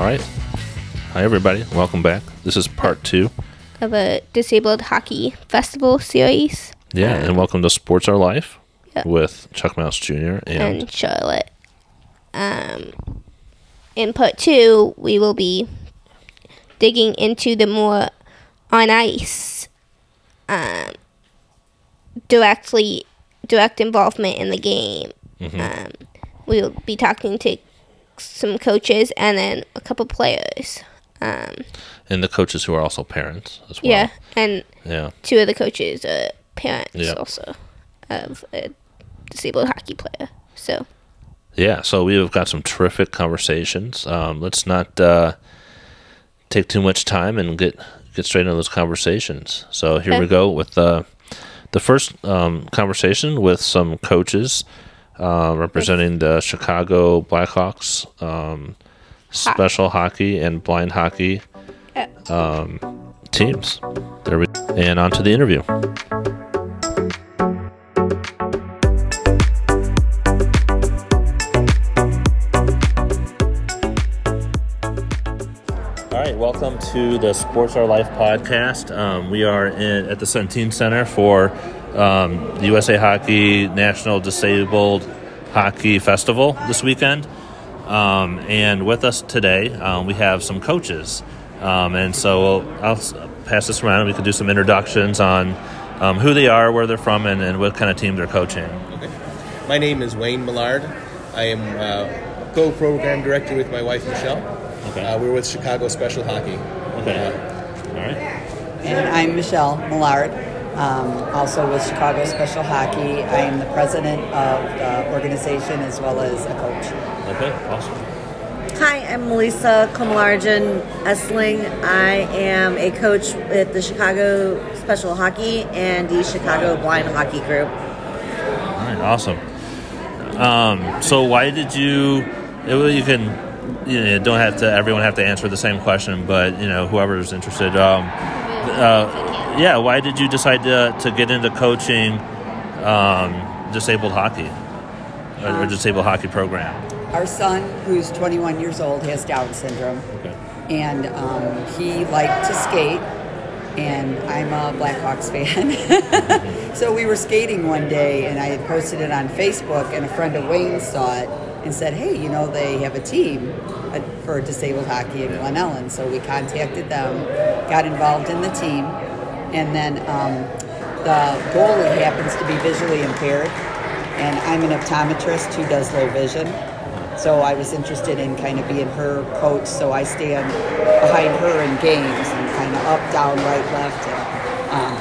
All right. Hi, everybody. Welcome back. This is part two. of a disabled hockey festival series Yeah, and welcome to Sports Are Life Yeah. with Chuck Mounts Jr. and, and Charlotte. Um, in part two, we will be digging into the more on ice, um, directly direct involvement in the game. Um, we will be talking to some coaches and then a couple players. Um, and the coaches who are also parents as well. yeah, and Yeah. two of the coaches are parents Yeah. also of a disabled hockey player. So Yeah, so we've got some terrific conversations. Um, let's not uh, take too much time and get get straight into those conversations. So here we go with uh, the first um, conversation with some coaches uh, representing the Chicago Blackhawks, um, special hockey and blind hockey um, teams. There we and on to the interview. All right, welcome to the Sports Are Life podcast. Um, we are in, at the Centene Center for um, the USA Hockey National Disabled Hockey Festival this weekend. Um, and with us today, um, we have some coaches. Um, and so I'll pass this around and we can do some introductions on um, who they are, where they're from, and, and what kind of team they're coaching. Okay. My name is Wayne Millard. I am uh, co-program director with my wife Michelle. Okay. Uh, we're with Chicago Special Hockey. Okay. Uh, All right. And I'm Michelle Millard, um, also with Chicago Special Hockey. I am the president of the organization as well as a coach. Okay, awesome. Hi, I'm Malisa Komalarajun Essling. I am a coach with the Chicago Special Hockey and the Chicago Blind Hockey Group. All right, awesome. Um, so why did you? You can, you know, don't have to. Everyone have to answer the same question, but you know, whoever's interested. Um, uh, yeah, why did you decide to to get into coaching um, disabled hockey or, or disabled hockey program? Our son, who's 21 years old, has Down syndrome, Okay. and um, he liked to skate. And I'm a Blackhawks fan. so we were skating one day, and I had posted it on Facebook, and a friend of Wayne saw it and said, Hey, you know, they have a team uh, for disabled hockey in Glen Ellyn. So we contacted them, got involved in the team, and then um, the goalie happens to be visually impaired, and I'm an optometrist who does low vision. So I was interested in kind of being her coach. So I stand behind her in games and kind of up, down, right, left. And, um,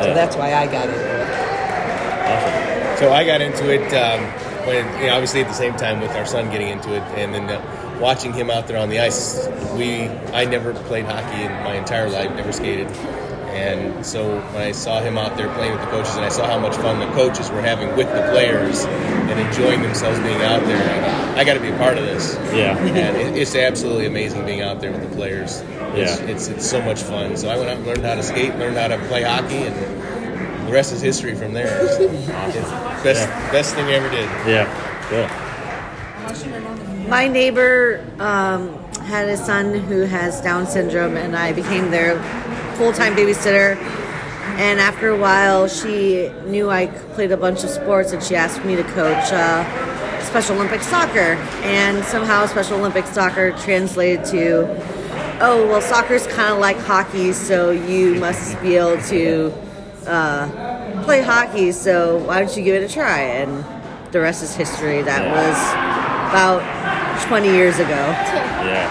Yeah. So that's why I got into it. Awesome. so I got into it um, when, you know, obviously at the same time with our son getting into it, and then uh, watching him out there on the ice. We, I never played hockey in my entire life, never skated. And so when I saw him out there playing with the coaches, and I saw how much fun the coaches were having with the players and enjoying themselves being out there, I, I got to be a part of this. Yeah. and it, it's absolutely amazing being out there with the players. It's, Yeah. it's it's so much fun. So I went out and learned how to skate, learned how to play hockey, and the rest is history from there. It's, it's best best thing I ever did. Yeah. Good. My neighbor um, had a son who has Down syndrome, and I became their full time babysitter. And after a while, she knew I played a bunch of sports, and she asked me to coach uh, Special Olympic soccer. And somehow, Special Olympic soccer translated to, oh, well, soccer's kind of like hockey, so you must be able to uh, play hockey, so why don't you give it a try? And the rest is history. That was about 20 years ago. Yeah.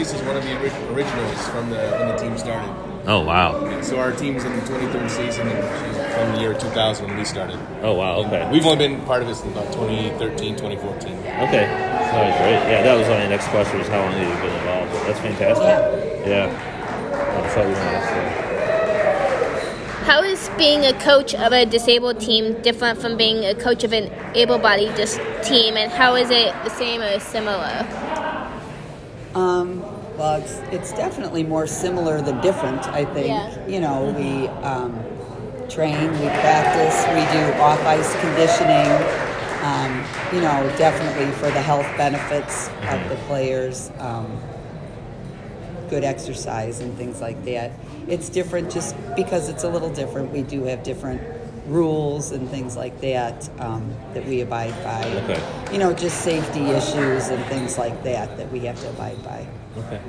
Malisa's, is one of the originals from the when the team started. Oh wow. So our team's in the 23rd season, and she's from the year 2000 when we started. Oh wow. Okay. We've only been part of this since about 2013, 2014. Okay. All right, great. Yeah, that was my next question was how long have you been involved? That's fantastic. Yeah. I thought you were gonna ask that. How is being a coach of a disabled team different from being a coach of an able-bodied dis- team, and how is it the same or similar? Um, well, it's, it's definitely more similar than different, I think. Yeah. You know, we um, train, we practice, we do off ice conditioning. Um, you know, definitely for the health benefits of the players, um, good exercise and things like that. It's different just because it's a little different. We do have different rules and things like that um, that we abide by. Okay. You know, just safety issues and things like that that we have to abide by. Okay.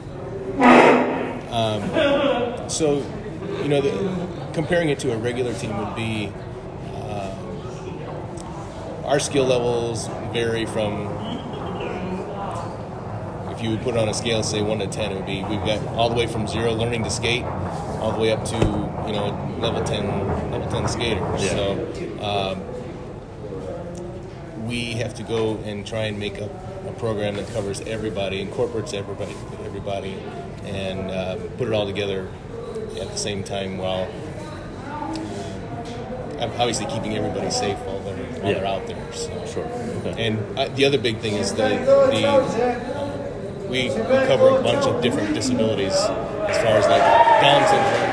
So, you know, the, comparing it to a regular team would be uh, our skill levels vary from. If you would put it on a scale, say one to ten, it would be we've got all the way from zero learning to skate, all the way up to you know level ten level ten skaters. Yeah. So. Um, we have to go and try and make a, a program that covers everybody, incorporates everybody, everybody, and uh, put it all together at the same time while obviously keeping everybody safe while they're while Yeah. they're out there. So. Sure. Okay. And uh, the other big thing is the, the uh, we, we cover a bunch of different disabilities as far as like Down syndrome,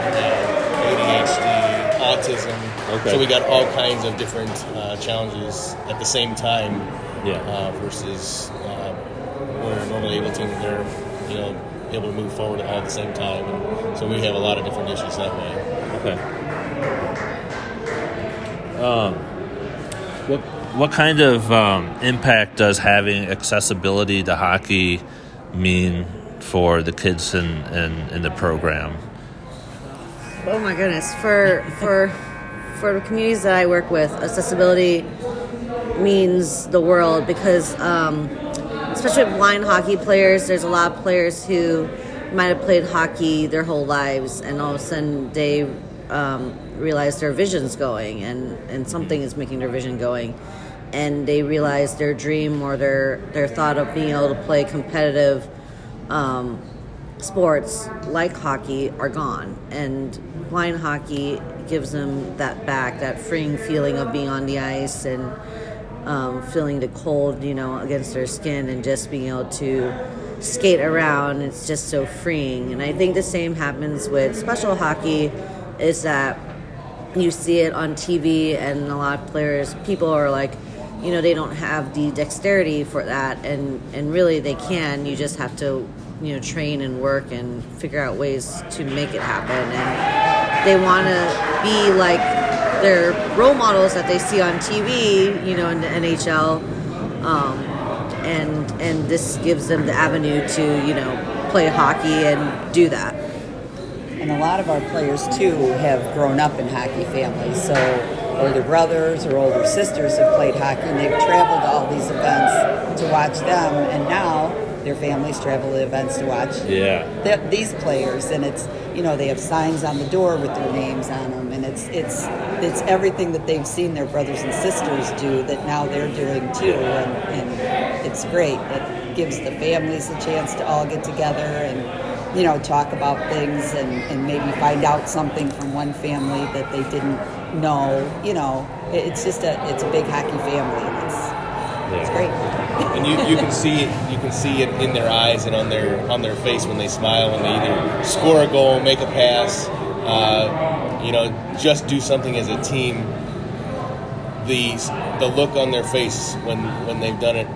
ADHD, autism. Okay. So we got all kinds of different uh, challenges at the same time. Yeah. Uh, versus uh, where normally able to they're you know able to move forward all at the same time. And so we have a lot of different issues that way. Okay. Um, what what kind of um, impact does having accessibility to hockey mean for the kids in, in, in the program? Oh my goodness! For for for the communities that I work with, accessibility means the world because, um, especially with blind hockey players, there's a lot of players who might have played hockey their whole lives, and all of a sudden they um, realize their vision's going, and and something is making their vision going, and they realize their dream or their their thought of being able to play competitive. Um, sports like hockey are gone. And blind hockey gives them that back that freeing feeling of being on the ice and um, feeling the cold you know against their skin and just being able to skate around. It's just so freeing. And i think the same happens with special hockey is that you see it on tv and a lot of players people are like you know they don't have the dexterity for that. And and really they can. You just have to you know train and work and figure out ways to make it happen and they want to be like their role models that they see on TV you know in the NHL um, and and this gives them the avenue to you know play hockey and do that And a lot of our players too have grown up in hockey families. So older brothers or older sisters have played hockey and they've traveled to all these events to watch them. And now their families travel to events to watch Yeah. th- these players. And it's you know they have signs on the door with their names on them, and it's it's it's everything that they've seen their brothers and sisters do that now they're doing too, and, and it's great. It gives the families a chance to all get together and you know, talk about things and, and maybe find out something from one family that they didn't know. You know, it's just a it's a big hockey family, and it's it's great. and you, you can see it you can see it in their eyes and on their on their face when they smile when they either score a goal make a pass uh, you know just do something as a team the the look on their face when when they've done it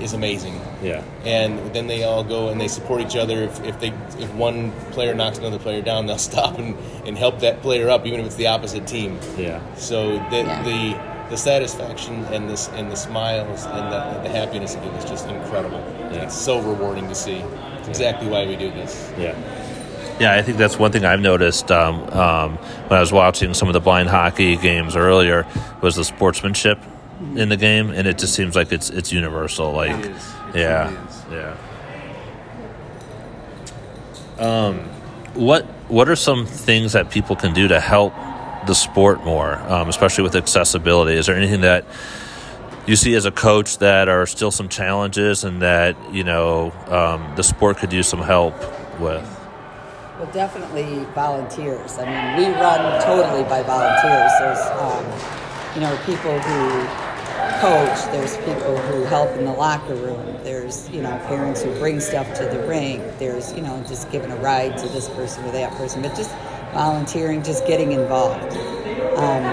is amazing Yeah. and then they all go and they support each other if, if they if one player knocks another player down they'll stop and, and help that player up even if it's the opposite team Yeah. so the Yeah. the the satisfaction and this and the smiles and the, the happiness of it is just incredible. Yeah. It's so rewarding to see. It's exactly why we do this. Yeah. Yeah, I think that's one thing I've noticed um, um, when I was watching some of the blind hockey games earlier was the sportsmanship in the game, and it just seems like it's it's universal. Like, It is. It yeah, truly is. yeah. Um, what what are some things that people can do to help the sport more, um, especially with accessibility? Is there anything that you see as a coach that are still some challenges and that you know um, the sport could use some help with? Well, definitely volunteers. I mean, we run totally by volunteers. There's, um, you know, people who coach. There's people who help in the locker room. There's, you know, parents who bring stuff to the rink. There's, you know, just giving a ride to this person or that person. But just volunteering, just getting involved. Um,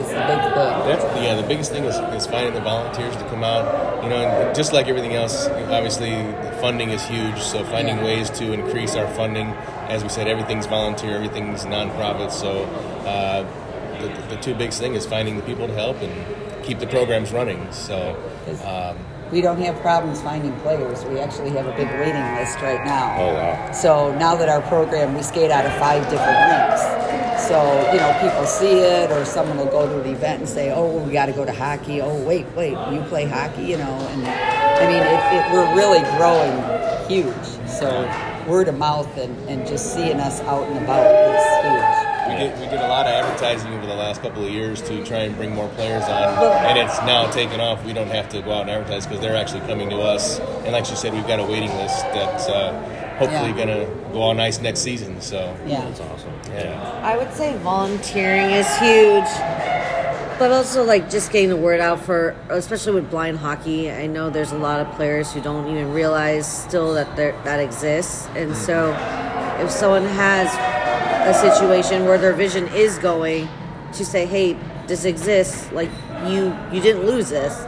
it's the big That's yeah. The biggest thing is, is finding the volunteers to come out. You know, and just like everything else, obviously the funding is huge. So finding Yeah. ways to increase our funding, as we said, everything's volunteer, everything's nonprofit. So uh, the, the two biggest thing is finding the people to help and keep the programs running. So um, We don't have problems finding players. We actually have a big waiting list right now. Oh, wow. So now that our program, we skate out of five different rinks. So, you know, people see it or someone will go to an event and say, oh, we got to go to hockey. Oh, wait, wait, you play hockey, you know? And I mean, it, it, we're really growing huge. So word of mouth and, and just seeing us out and about is huge. We did we did a lot of advertising over the last couple of years to try and bring more players on, and it's now taken off. We don't have to go out and advertise because they're actually coming to us. And like she said, we've got a waiting list that's uh, hopefully Yeah. going to go on nice next season. So Yeah. That's awesome. yeah. I would say volunteering is huge, but also like just getting the word out for, especially with blind hockey. I know there's a lot of players who don't even realize still that there that exists, and so if someone has a situation where their vision is going, to say, hey, this exists. Like you, you didn't lose this.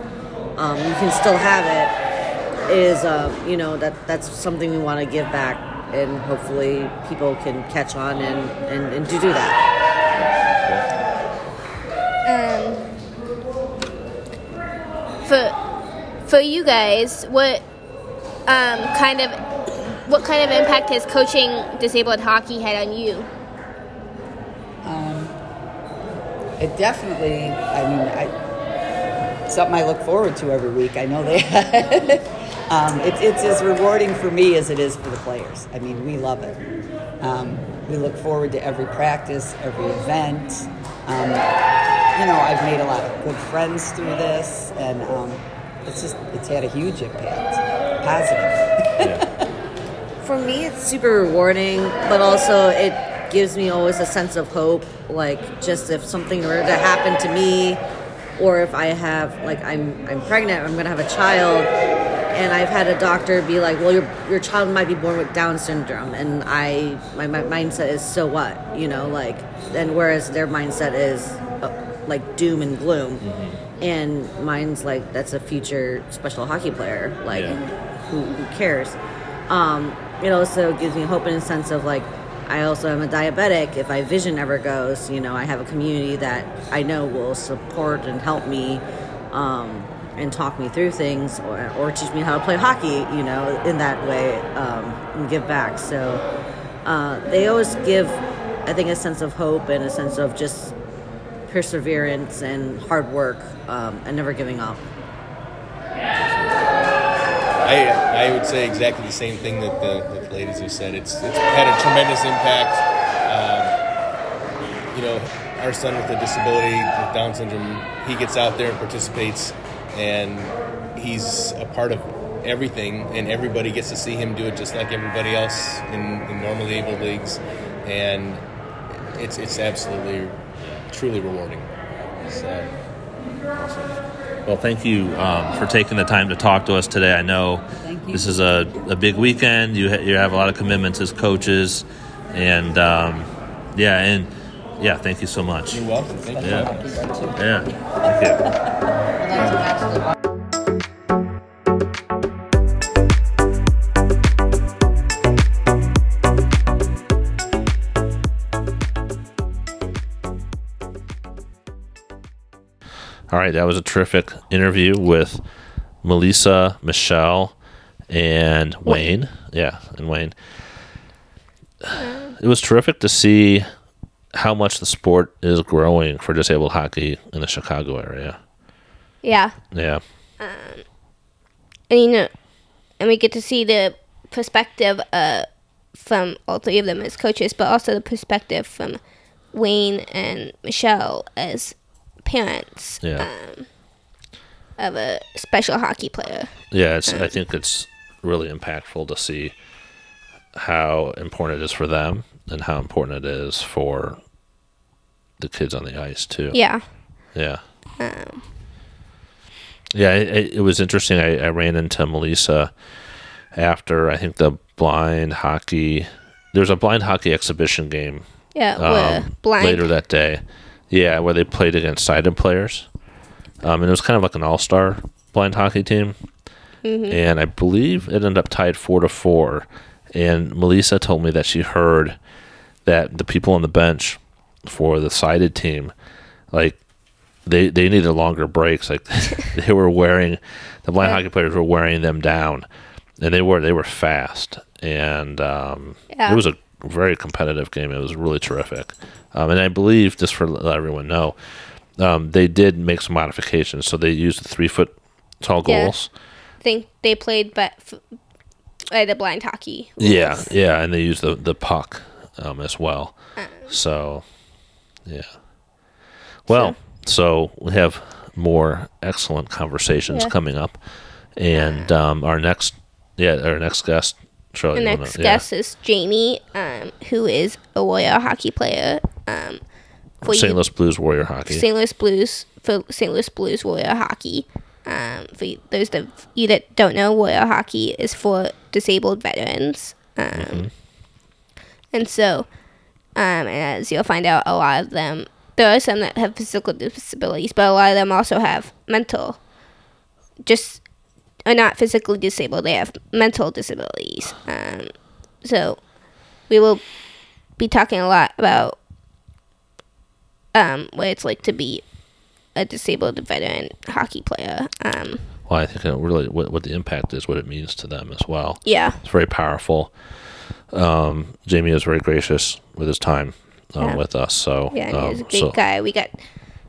Um, you can still have it. Is uh, you know that that's something we want to give back, and hopefully people can catch on and and, and to do that. Um, for for you guys, what um, kind of what kind of impact has coaching disabled hockey had on you? Um, it definitely, I mean, I, something I look forward to every week. I know they, um, it, it's as rewarding for me as it is for the players. I mean, we love it. Um, we look forward to every practice, every event. Um, you know, I've made a lot of good friends through this, and um, it's just it's had a huge impact, positive. For me, it's super rewarding, but also it gives me always a sense of hope. Like, just if something were to happen to me, or if I have, like, I'm I'm pregnant, I'm gonna have a child, and I've had a doctor be like, "Well, your your child might be born with Down syndrome," and I my, my mindset is, "So what?" You know, like, and whereas their mindset is uh, like doom and gloom, and mine's like, "That's a future special hockey player." Like, Yeah. who, who cares? Um, it also gives me hope in a sense of like, I also am a diabetic. If my vision ever goes, you know, I have a community that I know will support and help me um, and talk me through things or, or teach me how to play hockey, you know, in that way um, and give back. So uh, they always give, I think, a sense of hope and a sense of just perseverance and hard work um, and never giving up. I, I would say exactly the same thing that the, that the ladies have said. It's, it's had a tremendous impact. Um, you know, our son with a disability, with Down syndrome, he gets out there and participates, and he's a part of everything, and everybody gets to see him do it just like everybody else in, in normally able leagues, and it's it's absolutely, truly rewarding. So. Well, thank you um, for taking the time to talk to us today. I know this is a, a big weekend. You, ha- you have a lot of commitments as coaches, and um, yeah, and yeah, thank you so much. You're welcome. Thank. Yeah, You yeah, thank you. All right, that was a terrific interview with Malisa, Michelle, and Wayne. Yeah, and Wayne. It was terrific to see how much the sport is growing for disabled hockey in the Chicago area. Yeah, Yeah, and you know, and we get to see the perspective uh, from all three of them as coaches, but also the perspective from Wayne and Michelle as parents yeah, um, of a special hockey player. yeah. It's, I think it's really impactful to see how important it is for them and how important it is for the kids on the ice too. Yeah. Yeah. Um, Yeah, it, it- it was interesting. I, I ran into Malisa after I think the blind hockey. There's a blind hockey exhibition game yeah, um, blind. later that day. Yeah, where they played against sighted players. Um, and it was kind of like an all star blind hockey team. And I believe it ended up tied four to four. And Malisa told me that she heard that the people on the bench for the sighted team, like they they needed longer breaks. Like they were wearing the blind hockey players were wearing them down, and they were they were fast. And um, Yeah. it was a very competitive game. It was really terrific. Um, and I believe just for let everyone know, um, they did make some modifications. So they used the three foot tall Yeah. goals. I think they played but the blind hockey. Yeah, rules. yeah, and they used the the puck um, as well. So, yeah. Well, so we have more excellent conversations Yeah. coming up, and um, our next, yeah, our next guest. Shirley, The next wanna- yeah. guest is Jamie, um, who is a Warrior hockey player. Um, for St. Louis Blues Warrior Hockey. St. Louis Blues for St. Louis Blues Warrior Hockey. Um, for you- those of you that don't know, Warrior Hockey is for disabled veterans. Um, Mm-hmm. And so, um, and as you'll find out, a lot of them, there are some that have physical disabilities, but a lot of them also have mental, just are not physically disabled. They have mental disabilities. Um, so, we will be talking a lot about um, what it's like to be a disabled veteran hockey player. Um, Well, I think it really what, what the impact is, what it means to them as well. yeah, It's very powerful. Um, Jamie is very gracious with his time um, Yeah. with us. So yeah, and um, he's a great so- guy. We got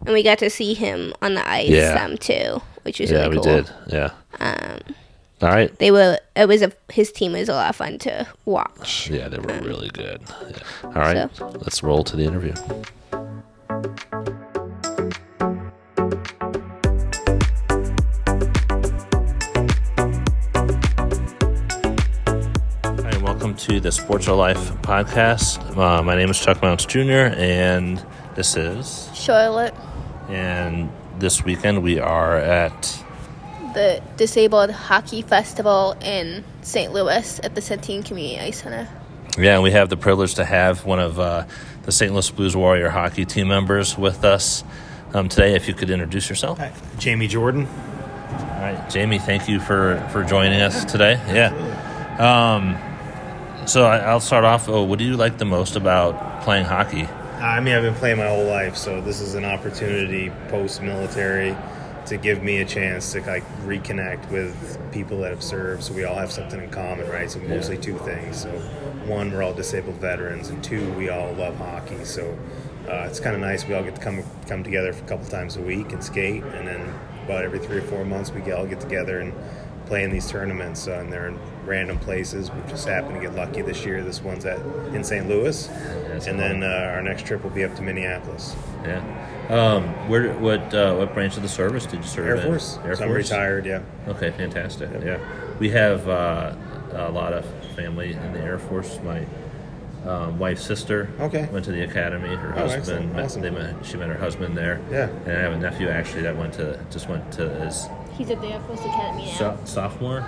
and we got to see him on the ice Yeah. um, too, which was Yeah, really we did. Yeah. Um, All right. they were. It was a his team was a lot of fun to watch. Yeah, they were really good. Yeah. All right, So- let's roll to the interview. Hi, welcome to the Sports Are Life podcast. Uh, my name is Chuck Mounts Jr., and this is. Charlotte, And this weekend we are at. the Disabled Hockey Festival in St. Louis at the Centene Community Ice Center. Yeah, and we have the privilege to have one of uh, the St. Louis Blues Warrior hockey team members with us um, today. If you could introduce yourself. Hi, Jamie Jordan. All right, Jamie, thank you for, for joining us today. Yeah. Um, so I, I'll start off. Oh, what do you like the most about playing hockey? I mean, I've been playing my whole life, so this is an opportunity post-military to give me a chance to like reconnect with people that have served. So we all have something in common, right? So mostly two things. So one, we're all disabled veterans, and two, we all love hockey. So uh, it's kind of nice. We all get to come come together for a couple times a week and skate, and then about every three or four months, we all get together and play in these tournaments. Uh, and they're in random places. We just happened to get lucky this year. This one's at in St. Louis, That's and then uh, our next trip will be up to Minneapolis. Yeah. Um, where what uh, what branch of the service did you serve Air in? Force. Air so I'm Force. retired. Yeah. Okay, fantastic. Yeah, we have uh, a lot of family in the Air Force. My um, wife's sister Okay. went to the academy. Her Oh, husband, excellent. met, Awesome. they met, she met her husband there. Yeah. and I have a nephew actually that went to just went to his He's at the Air Force Academy now. so, sophomore.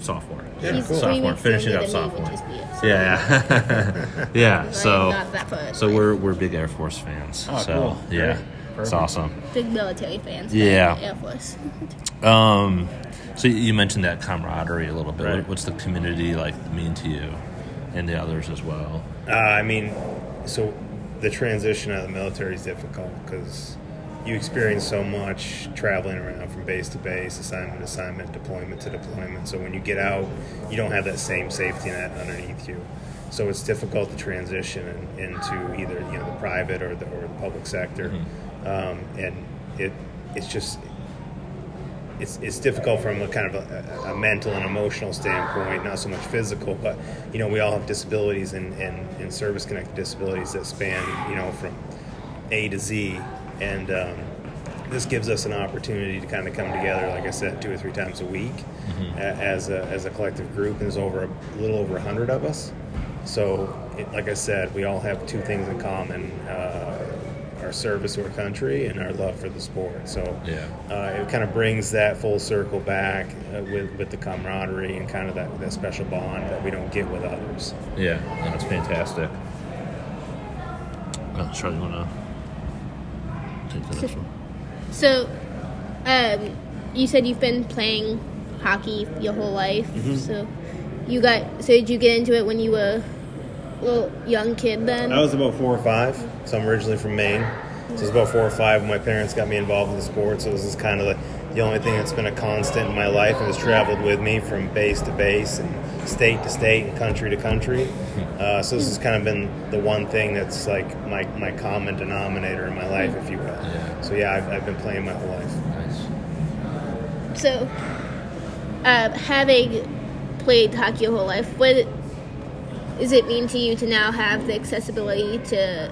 Sophomore. Yeah, He's cool. Sophomore, weeks finishing up than me, sophomore. which is weird. Yeah, yeah, yeah. So, not that far so life. we're we're big Air Force fans. Oh, so cool. yeah, Great. it's awesome. big military fans. Yeah. Air Force. Um, so you mentioned that camaraderie a little bit. Right. What's the community like mean to you and the others as well? Uh, I mean, so the transition out of the military is difficult because you experience so much traveling around from base to base, assignment to assignment, deployment to deployment. So when you get out, you don't have that same safety net underneath you. So it's difficult to transition in, into either you know the private or the or the public sector, um, and it it's just it's, it's difficult from a kind of a, a mental and emotional standpoint, not so much physical, but you know we all have disabilities and, and, and service connected disabilities that span you know from A to Z, and um, this gives us an opportunity to kind of come together, like I said, two or three times a week a, as a as a collective group. And there's over a little over hundred of us, so it, like I said, we all have two things in common. Uh, our service to our country and our love for the sport. So Yeah. uh, it kind of brings that full circle back uh, with, with the camaraderie and kind of that, that special bond that we don't get with others. Yeah, that's fantastic. Uh, Charlie, you want to? Take the next one. So, um, you said you've been playing hockey your whole life. Mm-hmm. So, you got. So did you get into it when you were a little young kid then? I was about four or five, so I'm originally from Maine. So it was about four or five when my parents got me involved in the sport. So this is kind of the, the only thing that's been a constant in my life and has traveled with me from base to base and state to state and country to country. Uh, so this has kind of been the one thing that's like my, my common denominator in my life, if you will. Yeah. So yeah, I've, I've been playing my whole life. Nice. So, um, having played hockey your whole life, what does it mean to you to now have the accessibility to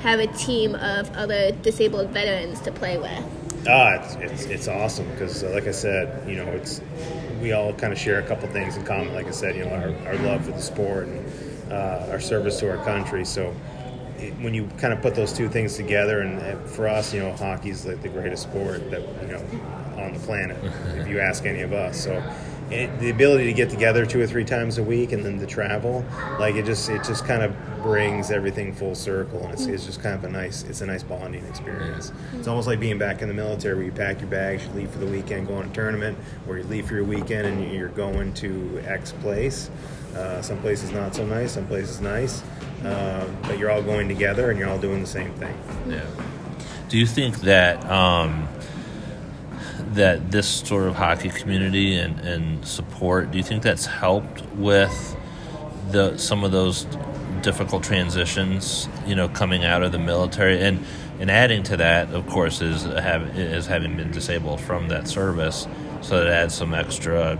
have a team of other disabled veterans to play with? Ah, it's it's, it's awesome because, uh, like I said, you know, it's we all kind of share a couple things in common. Like I said, you know, our, our love for the sport and uh, our service to our country. So it, when you kind of put those two things together, and for us, you know, hockey's like the greatest sport that you know on the planet. if you ask any of us, so. It, the ability to get together two or three times a week and then to travel like it just it just kind of brings everything full circle and it's, it's just kind of a nice it's a nice bonding experience. It's almost like being back in the military where you pack your bags you leave for the weekend go on a tournament or you leave for your weekend and you're going to x place. Uh, some places not so nice some places nice um, but you're all going together and you're all doing the same thing. Yeah. Do you think that um, that this sort of hockey community and, and support, do you think that's helped with the some of those difficult transitions, you know, coming out of the military? And and adding to that, of course, is have is having been disabled from that service, so that adds some extra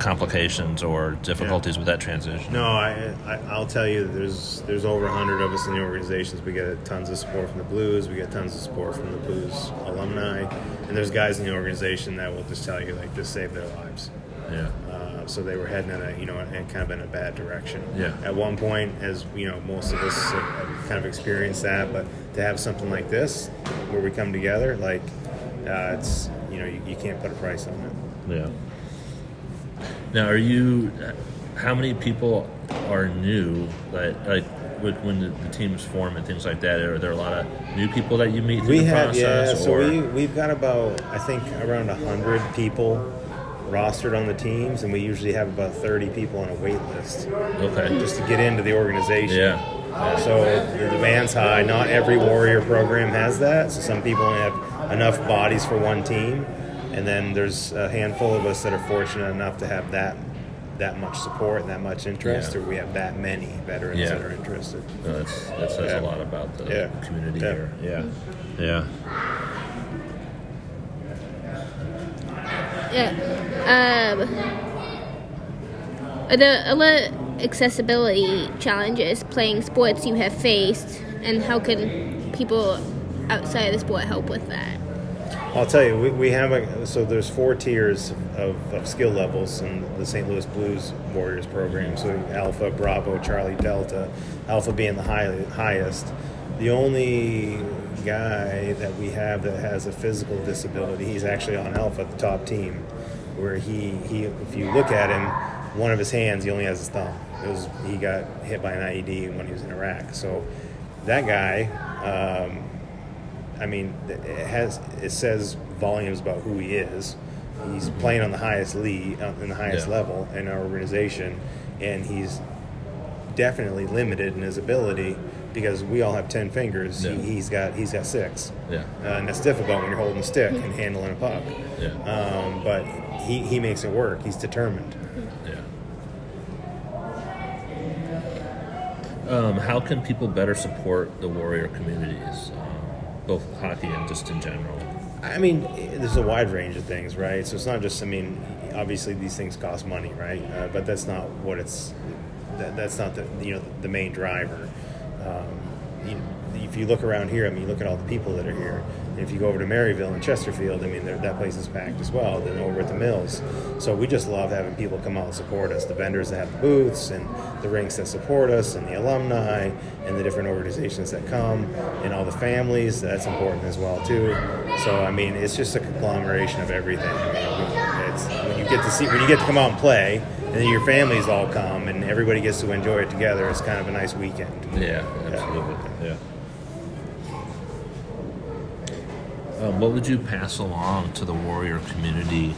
complications or difficulties with that transition. No, I, I I'll tell you, there's there's over hundred of us in the organizations. We get tons of support from the Blues. We get tons of support from the Blues alumni, and there's guys in the organization that will just tell you like this saved their lives. Yeah. Uh, so they were heading in a you know and kind of in a bad direction. Yeah. At one point, as you know, most of us have, have kind of experienced that, but to have something like this where we come together, like uh, it's you know you, you can't put a price on it. Yeah. Now, are you? How many people are new? Like, like with- when the, the teams form and things like that, are there a lot of new people that you meet We the have, process? yeah. So or we we've got about I think around hundred people rostered on the teams, and we usually have about thirty people on a wait list okay, just to get into the organization. yeah, yeah. So the demand's high. Not every warrior program has that. So some people only have enough bodies for one team, and then there's a handful of us that are fortunate enough to have that that much support and that much interest, Yeah. or we have that many veterans Yeah. that are interested. No, that's, that says Yeah. a lot about the Yeah. community Yeah. here. Yeah, yeah. Yeah. Um, are there other accessibility challenges playing sports you have faced, and how can people outside of the sport help with that? I'll tell you, we, we have a, so there's four tiers of, of skill levels in the St. Louis Blues Warriors program. So Alpha, Bravo, Charlie, Delta. Alpha being the high, highest. The only guy that we have that has a physical disability, he's actually on Alpha, the top team, where he, he if you look at him, one of his hands he only has his thumb. It was he got hit by an IED when he was in Iraq. So that guy. Um, I mean, it has it says volumes about who he is. He's playing on the highest league, uh, in the highest Yeah. level in our organization, and he's definitely limited in his ability because we all have ten fingers. Yeah. He, he's got he's got six, Yeah. uh, and that's difficult when you're holding a stick and handling a puck. Yeah. Um, but he, he makes it work. He's determined. Yeah. Um, how can people better support the warrior communities, um, both hockey and just in general? I mean, there's a wide range of things, right? So it's not just. I mean, obviously these things cost money, right? Uh, but that's not what it's. That, that's not the you know the main driver. Um, you, if you look around here, I mean, you look at all the people that are here. And if you go over to Maryville and Chesterfield, I mean, that place is packed as well. Then over at the Mills, so we just love having people come out and support us. The vendors that have the booths and the rinks that support us, and the alumni, and the different organizations that come, and all the families. That's important as well too. So I mean, it's just a conglomeration of everything. I mean, it's when you get to see when you get to come out and play, and then your families all come, and everybody gets to enjoy it together. It's kind of a nice weekend. Yeah, absolutely. Yeah. Um, what would you pass along to the warrior community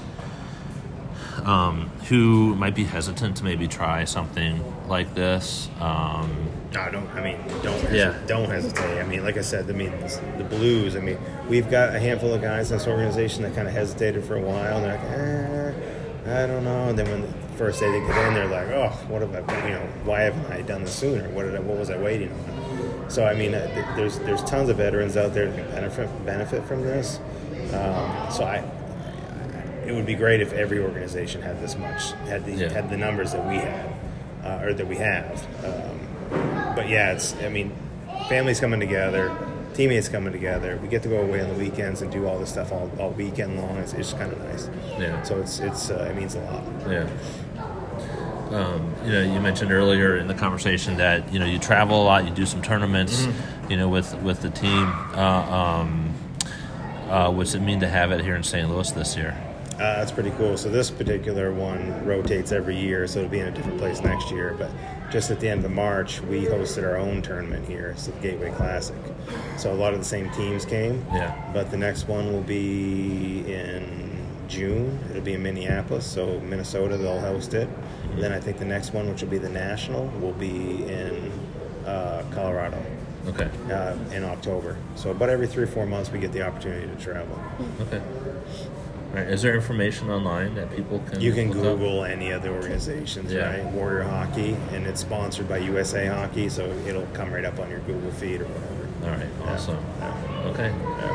um, who might be hesitant to maybe try something like this? Um, No, don't. I mean, don't. Hesitate, Yeah. Don't hesitate. I mean, like I said, I mean, the Blues. I mean, we've got a handful of guys in this organization that kind of hesitated for a while. And they're like, eh, I don't know. And then when the first day they get in, they're like, oh, what have I? You know, why haven't I done this sooner? What did I? What was I waiting on? So I mean, uh, there's there's tons of veterans out there that can benefit benefit from this. Um, so I. It would be great if every organization had this much, had the Yeah. had the numbers that we had, uh, or that we have. Um, but yeah, it's I mean, families coming together, teammates coming together. We get to go away on the weekends and do all this stuff all, all weekend long. It's, it's kind of nice. Yeah. So it's it's uh, it means a lot. Yeah. Um, you know, you mentioned earlier in the conversation that you know you travel a lot, you do some tournaments, you know, with with the team. Uh, um, uh, what's it mean to have it here in St. Louis this year? Uh, that's pretty cool. So this particular one rotates every year, so it'll be in a different place next year. But just at the end of March, we hosted our own tournament here, it's the Gateway Classic. So a lot of the same teams came. Yeah. But the next one will be in June. It'll be in Minneapolis, so Minnesota they'll host it. Then I think the next one, which will be the national, will be in uh, Colorado Okay. uh, in October. So about every three or four months, we get the opportunity to travel. Okay. All right. Is there information online that people can? You can look up? Google any other organizations, Yeah. right? Warrior Hockey, and it's sponsored by USA Hockey, so it'll come right up on your Google feed or whatever. All right. Awesome. Okay.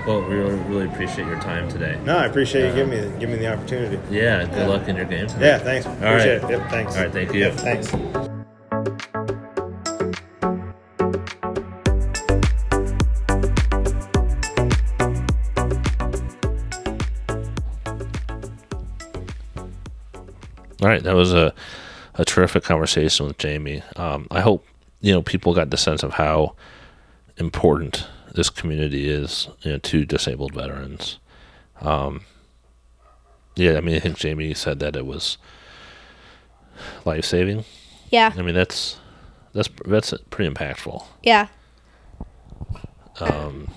Well, we really, really appreciate your time today. No, I appreciate you giving me giving me the opportunity. Yeah. Good luck in your game today. Yeah, thanks. Appreciate right. it. Yep, thanks. All right, thank you. Yep, thanks. All right, that was a a terrific conversation with Jamie. Um, I hope you know people got the sense of how important this community is you know, to disabled veterans. Um, yeah, I mean, I think Jamie said that it was life saving. Yeah. I mean, that's that's that's pretty impactful. Yeah. Um,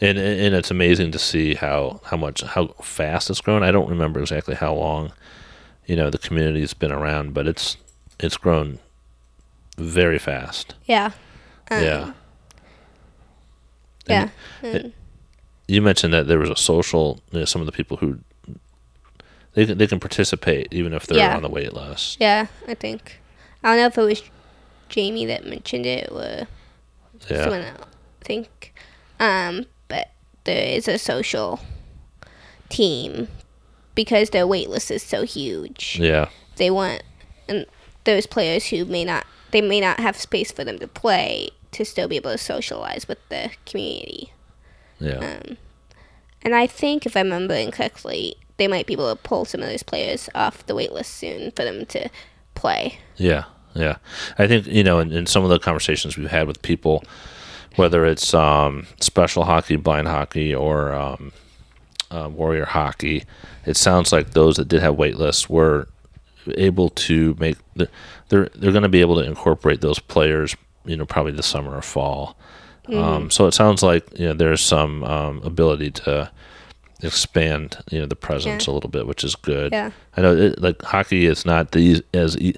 and and it's amazing to see how how much how fast it's grown. I don't remember exactly how long, you know, the community's been around, but it's it's grown very fast. Yeah. Um, yeah. Yeah. And you mentioned that there was a social. You know, some of the people who they can, they can participate even if they're Yeah. on the wait list. Yeah, I think. I don't know if it was Jamie that mentioned it or Yeah. someone else. I think. Um, but there is a social team because their wait list is so huge. Yeah. They want and those players who may not they may not have space for them to play to still be able to socialize with the community. Yeah. And I think if I'm remembering correctly, they might be able to pull some of those players off the waitlist soon for them to play. Yeah, yeah. I think you know, in, in some of the conversations we've had with people, whether it's um, special hockey, blind hockey, or um, uh, warrior hockey, it sounds like those that did have waitlists were able to make. The, they're they're going to be able to incorporate those players. You know, probably the summer or fall. Um, so it sounds like you know there's some um, ability to expand you know the presence Yeah. a little bit, which is good. Yeah. I know it, like hockey is not the as you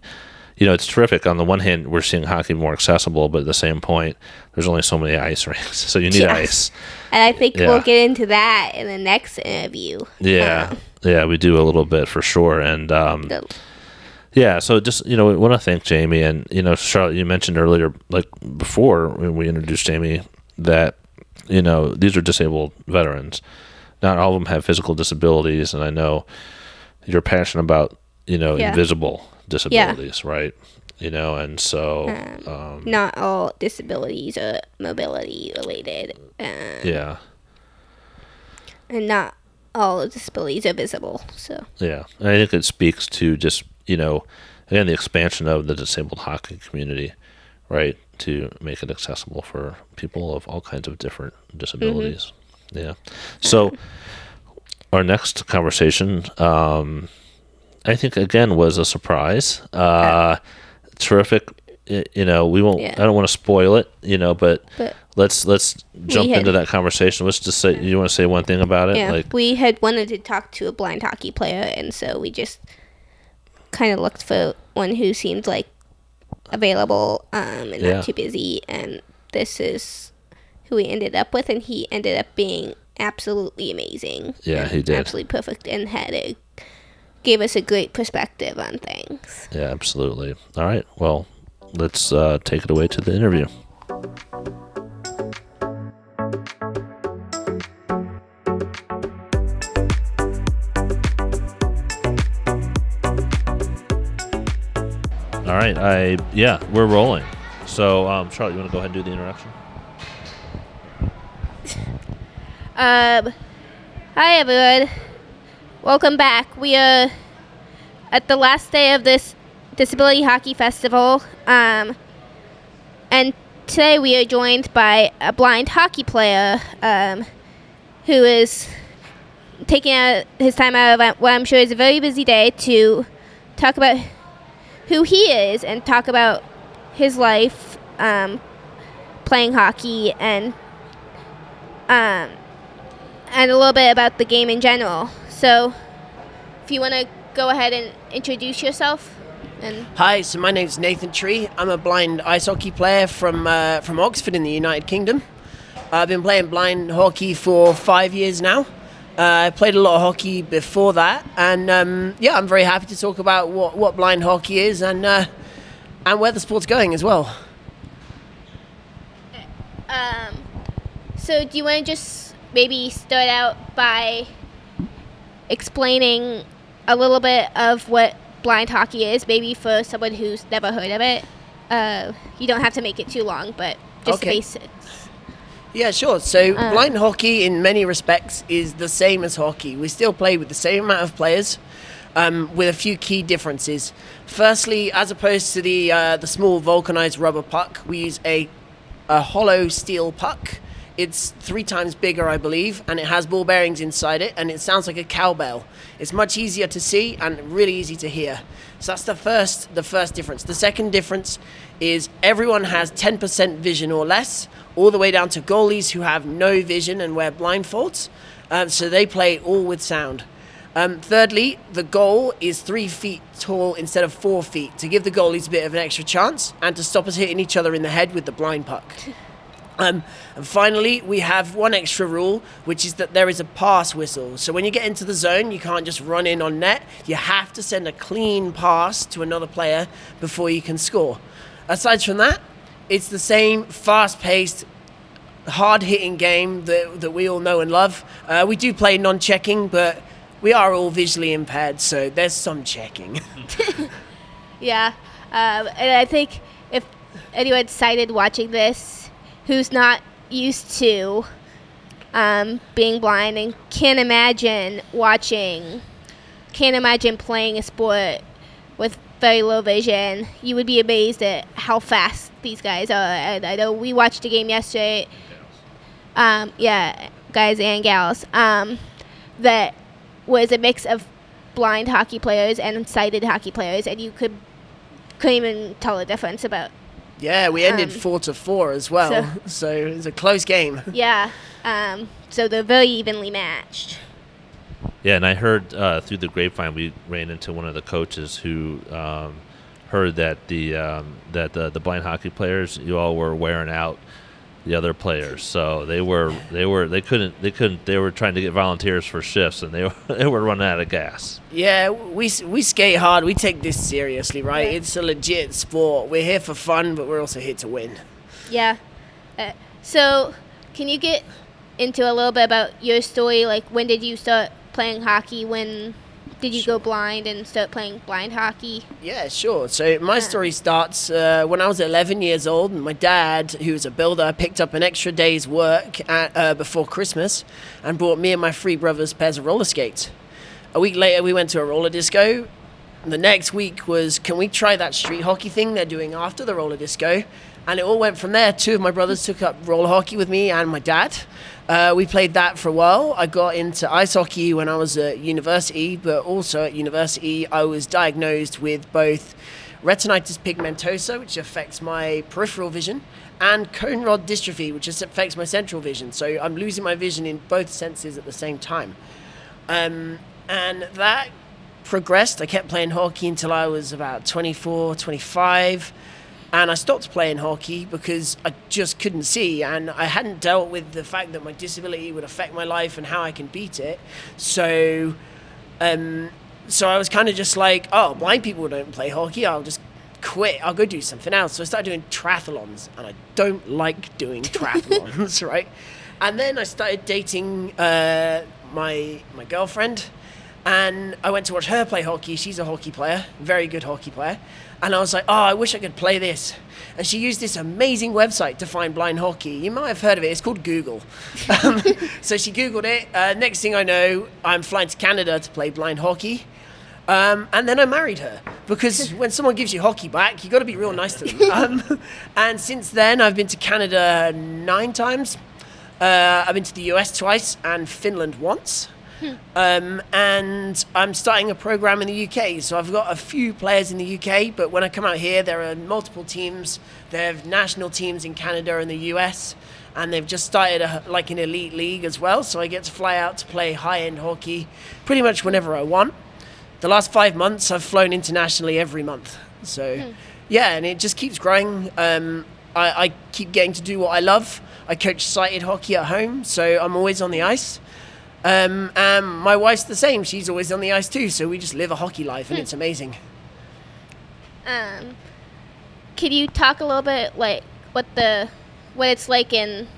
know it's terrific. On the one hand, we're seeing hockey more accessible, but at the same point, there's only so many ice rinks, so you need Yeah. ice. And I think Yeah. we'll get into that in the next interview. Yeah, yeah, we do a little bit for sure, and um, The- yeah. So just you know, we want to thank Jamie and you know Charlotte. You mentioned earlier, like before when we introduced Jamie, that you know these are disabled veterans. Not all of them have physical disabilities, and I know you're passionate about you know Yeah. invisible disabilities, right? You know, and so um, not all disabilities are mobility related. Um, yeah, And not all disabilities are visible. So, yeah. And I think it speaks to just you know again the expansion of the disabled hockey community, right? To make it accessible for people of all kinds of different disabilities. Yeah. So our next conversation, um, I think again was a surprise. Uh, terrific. You know, we won't. Yeah. I don't want to spoil it. You know, but but let's let's jump had- into that conversation. Let's just say you want to say one thing about it, Yeah, like we had wanted to talk to a blind hockey player, and so we just kind of looked for one who seemed like available um, and Yeah. not too busy. And this is who we ended up with, and he ended up being absolutely amazing. Yeah, he did. absolutely perfect, and had a gave us a great perspective on things. yeah, absolutely. All right, well, let's uh, take it away to the interview. All right, I yeah, we're rolling. So, um, Charlotte, you want to go ahead and do the introduction? Um, hi everyone. Welcome back. We are at the last day of this Disability Hockey Festival. Um, and today we are joined by a blind hockey player um, who is taking out his time out of what I'm sure is a very busy day to talk about who he is and talk about his life um, playing hockey and um, and a little bit about the game in general. So, if you want to go ahead and introduce yourself, and Hi, so my name's Nathan Tree. I'm a blind ice hockey player from uh, from Oxford in the United Kingdom. I've been playing blind hockey for five years now. Uh, I played a lot of hockey before that, and um, yeah, I'm very happy to talk about what, what blind hockey is and uh, and where the sport's going as well. um, so do you want to just maybe start out by explaining a little bit of what blind hockey is, maybe for someone who's never heard of it? Uh, you don't have to make it too long, but just Okay. the basics. Yeah, sure. So Uh. blind hockey, in many respects, is the same as hockey. We still play with the same amount of players, um, with a few key differences. Firstly, as opposed to the uh, the small vulcanized rubber puck, we use a a hollow steel puck. It's three times bigger, I believe, and it has ball bearings inside it, and it sounds like a cowbell. It's much easier to see and really easy to hear. So that's the first the first difference. The second difference is everyone has 10% vision or less, all the way down to goalies who have no vision and wear blindfolds. Um, so they play all with sound. Um, thirdly, the goal is three feet tall instead of four feet to give the goalies a bit of an extra chance and to stop us hitting each other in the head with the blind puck. Um, and finally, we have one extra rule, which is that there is a pass whistle. So when you get into the zone, you can't just run in on net. You have to send a clean pass to another player before you can score. Aside from that, it's the same fast-paced, hard-hitting game that, that we all know and love. Uh, we do play non-checking, but we are all visually impaired, so there's some checking. Yeah, um, and I think if anyone sighted watching this who's not used to um, being blind and can't imagine watching, can't imagine playing a sport with very low vision, you would be amazed at how fast these guys are. And I know we watched a game yesterday. Um, yeah, guys and gals. Um, that was a mix of blind hockey players and sighted hockey players, and you could couldn't even tell the difference about. Yeah, we ended Um, four to four as well, so it was a close game. Yeah, um, so they're very evenly matched. Yeah, and I heard uh, through the grapevine we ran into one of the coaches who um, heard that the um, that the, the blind hockey players you all were wearing out the other players, so they were they were they couldn't they couldn't they were trying to get volunteers for shifts and they were they were running out of gas. Yeah, we we skate hard. We take this seriously, right? It's a legit sport. We're here for fun, but we're also here to win. Yeah. Uh, so, can you get into a little bit about your story? Like, when did you start playing hockey? When did you go blind and start playing blind hockey? Yeah, sure. So my story starts uh, when I was 11 years old, and my dad, who was a builder, picked up an extra day's work at, uh, before Christmas and brought me and my three brothers pairs of roller skates. A week later, we went to a roller disco. The next week was, can we try that street hockey thing they're doing after the roller disco? And it all went from there. Two of my brothers took up roller hockey with me and my dad. Uh, we played that for a while. I got into ice hockey when I was at university, but also at university, I was diagnosed with both retinitis pigmentosa, which affects my peripheral vision, and cone rod dystrophy, which affects my central vision. So I'm losing my vision in both senses at the same time. Um, and that progressed. I kept playing hockey until I was about 24, 25. And I stopped playing hockey because I just couldn't see, and I hadn't dealt with the fact that my disability would affect my life and how I can beat it. So, um, so I was kind of just like, oh, blind people don't play hockey. I'll just quit. I'll go do something else. So I started doing triathlons, and I don't like doing triathlons, right? And then I started dating uh, my my girlfriend, and I went to watch her play hockey. She's a hockey player, very good hockey player. And I was like, oh, I wish I could play this. And she used this amazing website to find blind hockey. You might have heard of it. It's called Google. Um, so she Googled it. Uh, next thing I know, I'm flying to Canada to play blind hockey. Um, and then I married her because when someone gives you hockey back, you've got to be real nice to them. Um, and since then, I've been to Canada nine times. Uh, I've been to the US twice and Finland once. Um, and I'm starting a program in the UK. So I've got a few players in the UK, but when I come out here, there are multiple teams. There are national teams in Canada and the US, and they've just started a, like an elite league as well. So I get to fly out to play high end hockey pretty much whenever I want. The last five months, I've flown internationally every month. So yeah, and it just keeps growing. Um, I, I keep getting to do what I love. I coach sighted hockey at home, so I'm always on the ice. Um, and my wife's the same. She's always on the ice too. So we just live a hockey life, and it's amazing. Um, could you talk a little bit like what the what it's like in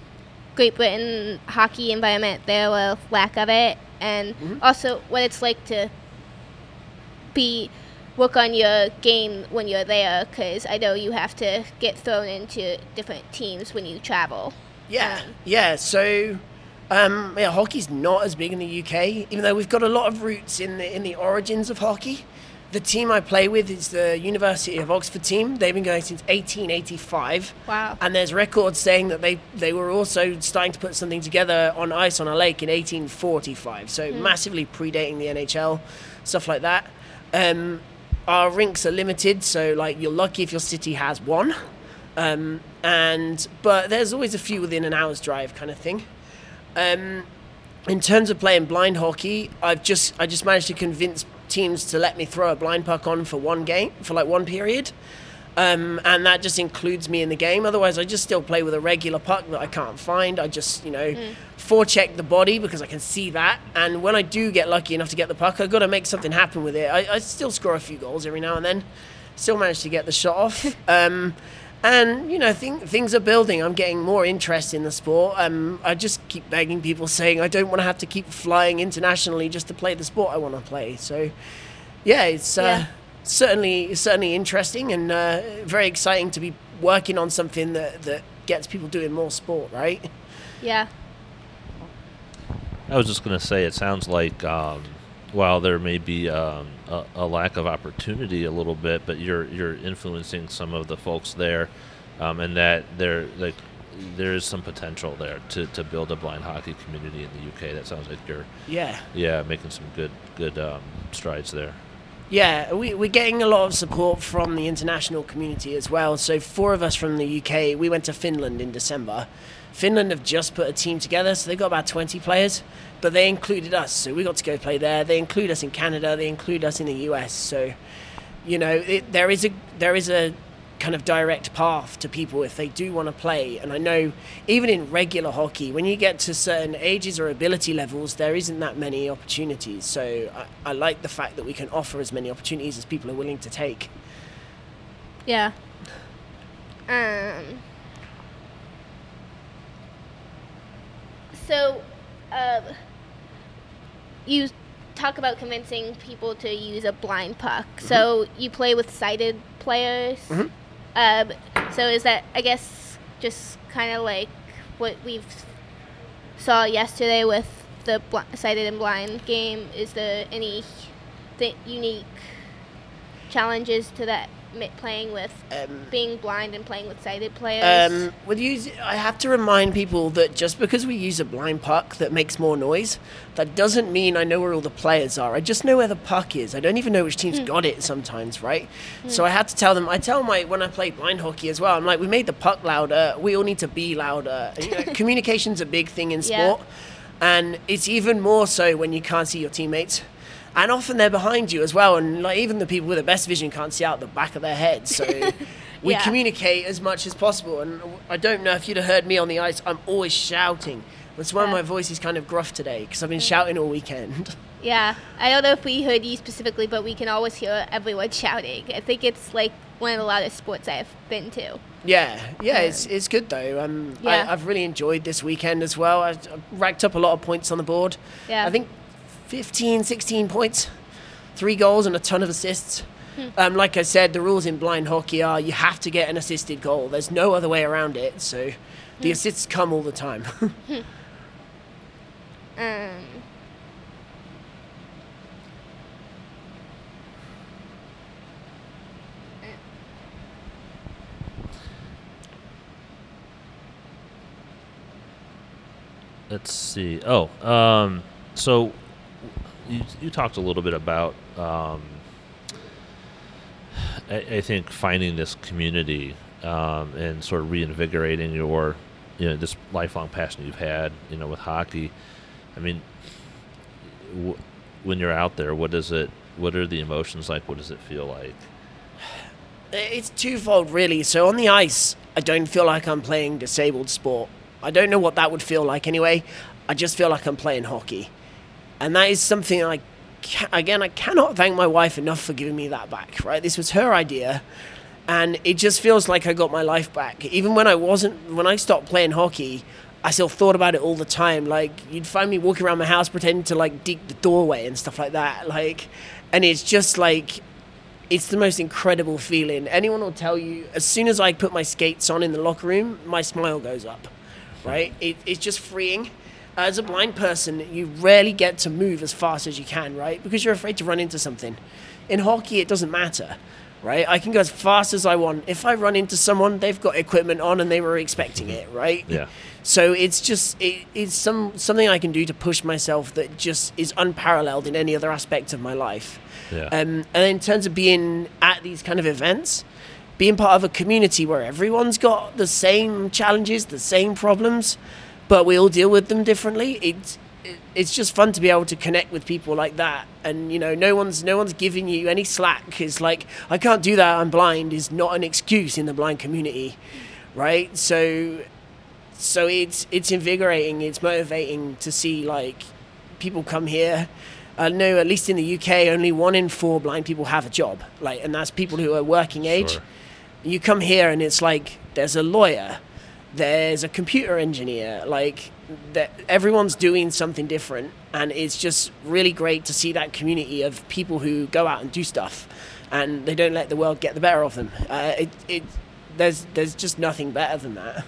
Great Britain hockey environment there, or lack of it, and also what it's like to be work on your game when you're there? Because I know you have to get thrown into different teams when you travel. Yeah, Um, yeah. So, um, yeah, hockey's not as big in the UK, even though we've got a lot of roots in the in the origins of hockey. The team I play with is the University of Oxford team. They've been going since 1885. Wow. And there's records saying that they they were also starting to put something together on ice on a lake in 1845. So massively predating the NHL, stuff like that. Um, our rinks are limited, so like you're lucky if your city has one. Um, and but there's always a few within an hour's drive, kind of thing. Um, in terms of playing blind hockey, I've just I just managed to convince teams to let me throw a blind puck on for one game for like one period, um, and that just includes me in the game. Otherwise, I just still play with a regular puck that I can't find. I just you know forecheck the body because I can see that, and when I do get lucky enough to get the puck, I've got to make something happen with it. I, I still score a few goals every now and then, still manage to get the shot off. Um, and you know, thing, things are building. I'm getting more interest in the sport. Um, I just keep begging people, saying I don't want to have to keep flying internationally just to play the sport I want to play. So, yeah, it's uh, Yeah. certainly certainly interesting and uh, very exciting to be working on something that that gets people doing more sport, right? Yeah. I was just going to say, it sounds like um, while there may be um, a, a lack of opportunity a little bit, but you're you're influencing some of the folks there, um, and that there like there is some potential there to, to build a blind hockey community in the UK. That sounds like you're Yeah. yeah making some good good um, strides there. Yeah, we, we're getting a lot of support from the international community as well. So, four of us from the UK, we went to Finland in December. Finland have just put a team together, so they've got about 20 players, but they included us. So, we got to go play there. They include us in Canada, they include us in the US. So, you know, it, there is a there is a kind of direct path to people if they do want to play. And I know even in regular hockey, when you get to certain ages or ability levels, there isn't that many opportunities. So I, I like the fact that we can offer as many opportunities as people are willing to take. Yeah. Um. So, um, you talk about convincing people to use a blind puck. So you play with sighted players. Um, so is that I guess just kind of like what we've saw yesterday with the bl- sighted and blind game? Is there any th- unique challenges to that playing with Um, being blind and playing with sighted players? Um, with use, I have to remind people that just because we use a blind puck that makes more noise, that doesn't mean I know where all the players are. I just know where the puck is. I don't even know which team's got it sometimes, right? So I had to tell them. I tell my when I play blind hockey as well. I'm like, we made the puck louder. We all need to be louder. You know, communication's a big thing in Yeah. sport, and it's even more so when you can't see your teammates. And often they're behind you as well, and like even the people with the best vision can't see out the back of their head. So we Yeah. communicate as much as possible. And I don't know if you'd have heard me on the ice. I'm always shouting. That's why Yeah. my voice is kind of gruff today because I've been shouting all weekend. yeah, I don't know if we heard you specifically, but we can always hear everyone shouting. I think it's like one of the loudest sports I've been to. yeah, yeah, it's it's good though. Um, Yeah. I, I've really enjoyed this weekend as well. I, I racked up a lot of points on the board. Yeah. I think 15, 16 points, three goals and a ton of assists. Hmm. Um, like I said, the rules in blind hockey are you have to get an assisted goal. There's no other way around it. So the Hmm. assists come all the time. Um, Let's see. Oh, um, so you, you talked a little bit about, um, I, I think, finding this community um, and sort of reinvigorating your, you know, this lifelong passion you've had, you know, with hockey. I mean, w- when you're out there, what does it? What are the emotions like? What does it feel like? It's twofold, really. So on the ice, I don't feel like I'm playing disabled sport. I don't know what that would feel like anyway. I just feel like I'm playing hockey, and that is something I, ca- again, I cannot thank my wife enough for giving me that back. Right, this was her idea, and it just feels like I got my life back. Even when I wasn't, when I stopped playing hockey, I still thought about it all the time. Like you'd find me walking around my house pretending to like dig the doorway and stuff like that. Like, and it's just like it's the most incredible feeling. Anyone will tell you, as soon as I put my skates on in the locker room, my smile goes up, right? It, it's just freeing. As a blind person, you rarely get to move as fast as you can, right? Because you're afraid to run into something. In hockey, it doesn't matter, right? I can go as fast as I want. If I run into someone, they've got equipment on and they were expecting it, right? Yeah. So it's just it, it's some something I can do to push myself that just is unparalleled in any other aspect of my life. Yeah. Um, and in terms of being at these kind of events, being part of a community where everyone's got the same challenges, the same problems, but we all deal with them differently. It's it's just fun to be able to connect with people like that, and you know, no one's no one's giving you any slack. It's like I can't do that. I'm blind. Is not an excuse in the blind community, right? So so it's it's invigorating it's motivating to see like people come here uh, i know at least in the uk only one in four blind people have a job like and that's people who are working age Sure. you come here and it's like there's a lawyer there's a computer engineer like that everyone's doing something different and it's just really great to see that community of people who go out and do stuff and they don't let the world get the better of them uh, it, it there's there's just nothing better than that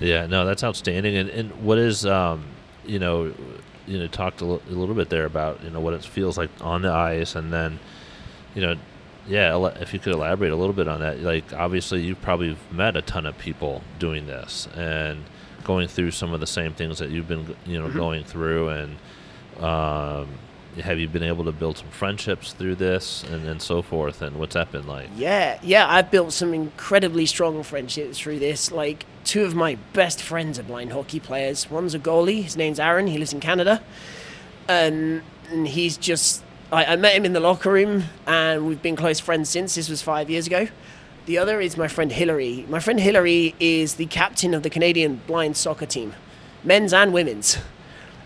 Yeah, no, that's outstanding. And, and what is, um, you know, you know, talked a, li- a little bit there about you know what it feels like on the ice, and then, you know, yeah, if you could elaborate a little bit on that. Like, obviously, you've probably met a ton of people doing this and going through some of the same things that you've been, you know, going through, and um, have you been able to build some friendships through this and, and so forth? And what's that been like? Yeah, yeah, I've built some incredibly strong friendships through this. Like, two of my best friends are blind hockey players. One's a goalie, his name's Aaron, he lives in Canada. Um, and he's just, I, I met him in the locker room, and we've been close friends since. This was five years ago. The other is my friend Hillary. My friend Hillary is the captain of the Canadian blind soccer team, men's and women's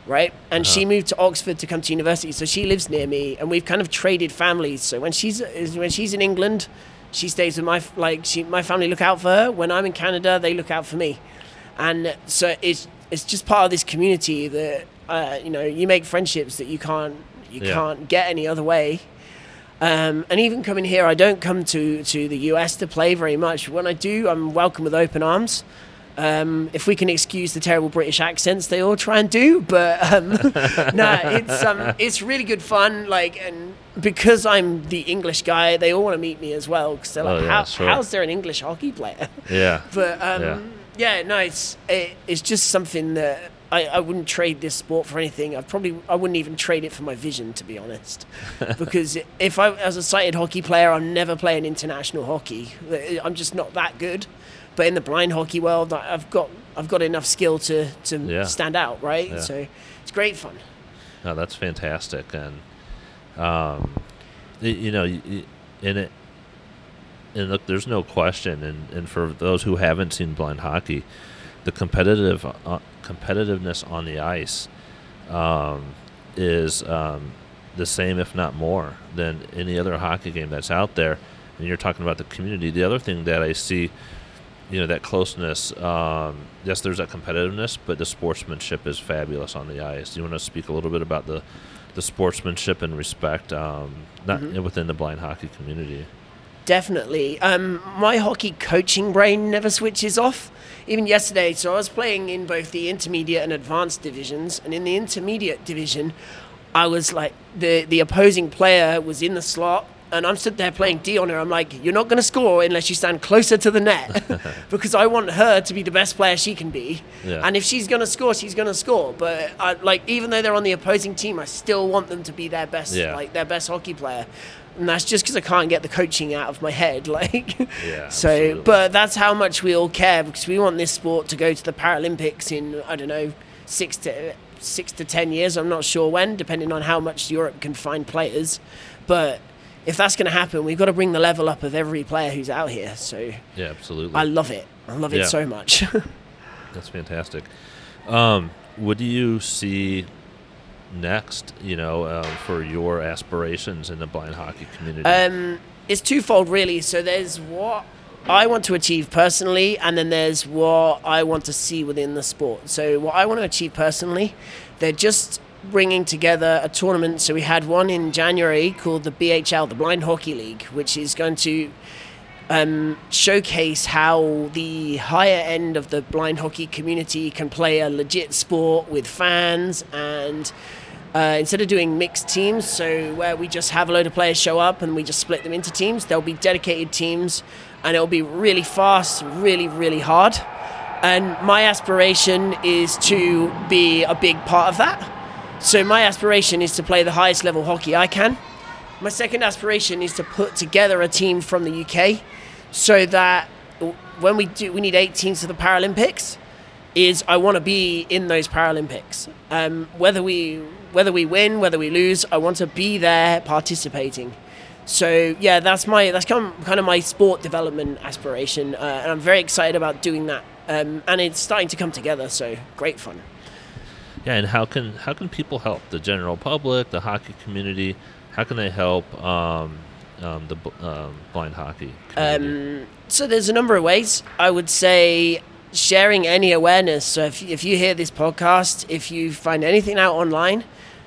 right? And she moved to Oxford to come to university, so she lives near me, and we've kind of traded families. So when she's when she's in England, she stays with my like she my family look out for her. When I'm in Canada, they look out for me, and so it's it's just part of this community that uh, you know you make friendships that you can't you Yeah. can't get any other way. Um, and even coming here, I don't come to, to the US to play very much. When I do, I'm welcome with open arms. Um, if we can excuse the terrible British accents they all try and do, but um, no, it's um, it's really good fun. Like, and because I'm the English guy, they all want to meet me as well because they're Oh, yeah, How, sure. "How's there an English hockey player?" Yeah. But um, Yeah. yeah. no, it's it, it's just something that I, I wouldn't trade this sport for anything. I probably I wouldn't even trade it for my vision, to be honest. because if I as a sighted hockey player, I'm never playing international hockey. I'm just not that good. But in the blind hockey world, I've got I've got enough skill to to Yeah. stand out, right? Yeah. So it's great fun. No, that's fantastic, and um, you know, y- it, and look, there's no question, and, and for those who haven't seen blind hockey, the competitive uh, competitiveness on the ice um, is um, the same, if not more, than any other hockey game that's out there. And you're talking about the community. The other thing that I see, you know, that closeness. Um, yes, there's that competitiveness, but the sportsmanship is fabulous on the ice. Do you want to speak a little bit about the the sportsmanship and respect, um, not within the blind hockey community? Definitely. Um, my hockey coaching brain never switches off. Even yesterday, so I was playing in both the intermediate and advanced divisions, and in the intermediate division, I was like the the opposing player was in the slot, and I'm stood there playing D on her. I'm like, you're not going to score unless you stand closer to the net, because I want her to be the best player she can be. Yeah. And if she's going to score, she's going to score. But I, like, even though they're on the opposing team, I still want them to be their best, Yeah. like their best hockey player. And that's just because I can't get the coaching out of my head, like. Yeah, So, absolutely. but that's how much we all care because we want this sport to go to the Paralympics in I don't know six to six to ten years. I'm not sure when, depending on how much Europe can find players. But if that's going to happen, we've got to bring the level up of every player who's out here. So Yeah, absolutely. I love it. I love it Yeah. so much. That's fantastic. Um, what do you see next? You know, um, for your aspirations in the blind hockey community. Um, it's twofold, really. So there's what I want to achieve personally, and then there's what I want to see within the sport. So what I want to achieve personally, they're just bringing together a tournament. So we had one in January called the BHL, the Blind Hockey League, which is going to um, showcase how the higher end of the blind hockey community can play a legit sport with fans and uh, instead of doing mixed teams, so where we just have a load of players show up and we just split them into teams, there'll be dedicated teams and it'll be really fast, really, really hard. And my aspiration is to be a big part of that. So my aspiration is to play the highest level hockey I can. My second aspiration is to put together a team from the UK so that when we do, we need eight teams for the Paralympics. Is I want to be in those Paralympics. Um, whether we whether we win, whether we lose, I want to be there participating. So yeah, that's my that's kind of, kind of my sport development aspiration, uh, and I'm very excited about doing that. Um, and it's starting to come together, so great fun. yeah, and how can how can people help the general public, the hockey community? How can they help um, um, the um, blind hockey community? Um, so there's a number of ways. I would say sharing any awareness. So if, if you hear this podcast, if you find anything out online,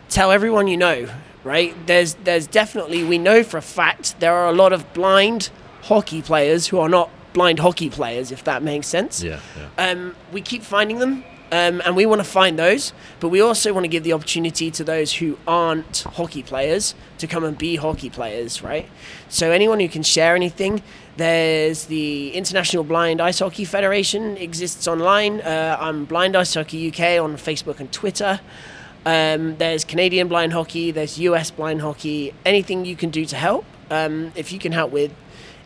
tell everyone you know. Right? There's there's definitely we know for a fact there are a lot of blind hockey players who are not blind hockey players, if that makes sense. yeah, yeah. Um, we keep finding them, um, and we want to find those, but we also want to give the opportunity to those who aren't hockey players to come and be hockey players, right? So anyone who can share anything, there's the International Blind Ice Hockey Federation exists online. Uh, I'm Blind Ice Hockey UK on Facebook and Twitter. Um, there's Canadian blind hockey, there's US blind hockey. Anything you can do to help. Um, if you can help with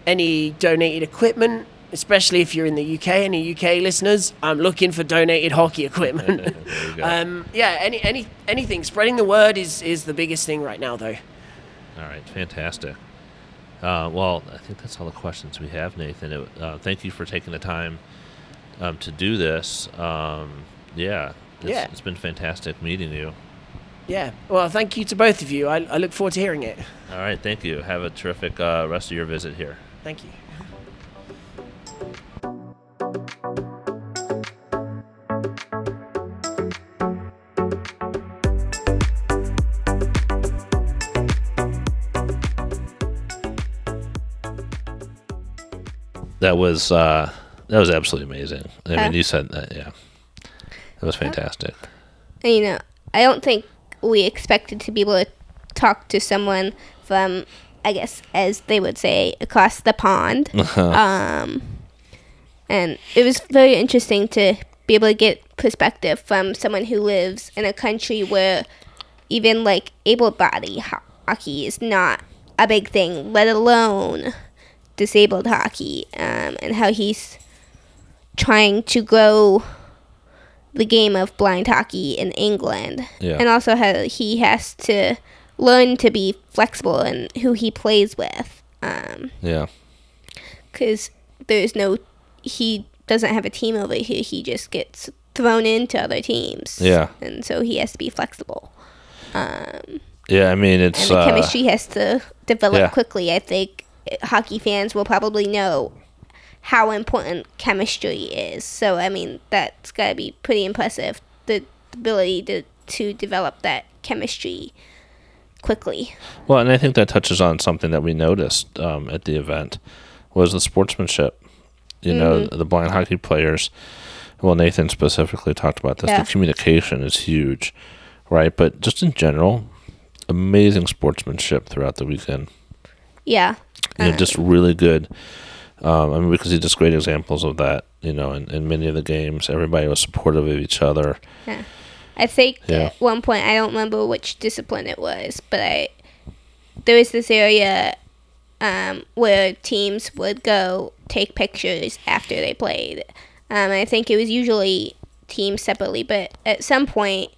any donated equipment, especially if you're in the UK, any UK listeners, I'm looking for donated hockey equipment. There you go. um, yeah, any any anything. Spreading the word is is the biggest thing right now, though. All right, fantastic. Uh, well, I think that's all the questions we have, Nathan. It, uh, thank you for taking the time um, to do this. Um, yeah, it's, Yeah. it's been fantastic meeting you. Yeah. Well, thank you to both of you. I, I look forward to hearing it. All right, thank you. Have a terrific uh, rest of your visit here. Thank you. That was uh, that was absolutely amazing. I mean, you said that, yeah, it was fantastic. And, you know, I don't think we expected to be able to talk to someone from, I guess, as they would say, across the pond. um, and it was very interesting to be able to get perspective from someone who lives in a country where even like able-bodied ho- hockey is not a big thing, let alone disabled hockey, um, and how he's trying to grow the game of blind hockey in England, Yeah. and also how he has to learn to be flexible in who he plays with, Yeah, because there's no he doesn't have a team over here. He just gets thrown into other teams. Yeah. and so he has to be flexible. yeah. I mean, it's and the uh, chemistry has to develop yeah. quickly. I think hockey fans will probably know how important chemistry is. So I mean, that's got to be pretty impressive. The ability to to develop that chemistry quickly. Well, and I think that touches on something that we noticed um, at the event was the sportsmanship. You know, Mm-hmm. the blind hockey players. Well, Nathan specifically talked about this. Yeah. The communication is huge, right? But just in general, amazing sportsmanship throughout the weekend. Yeah. You know, just really good. Um, I mean, because see just great examples of that. You know, in, in many of the games, everybody was supportive of each other. Yeah. I think Yeah. at one point I don't remember which discipline it was, but I there was this area um, where teams would go take pictures after they played. Um, I think it was usually teams separately, but at some point,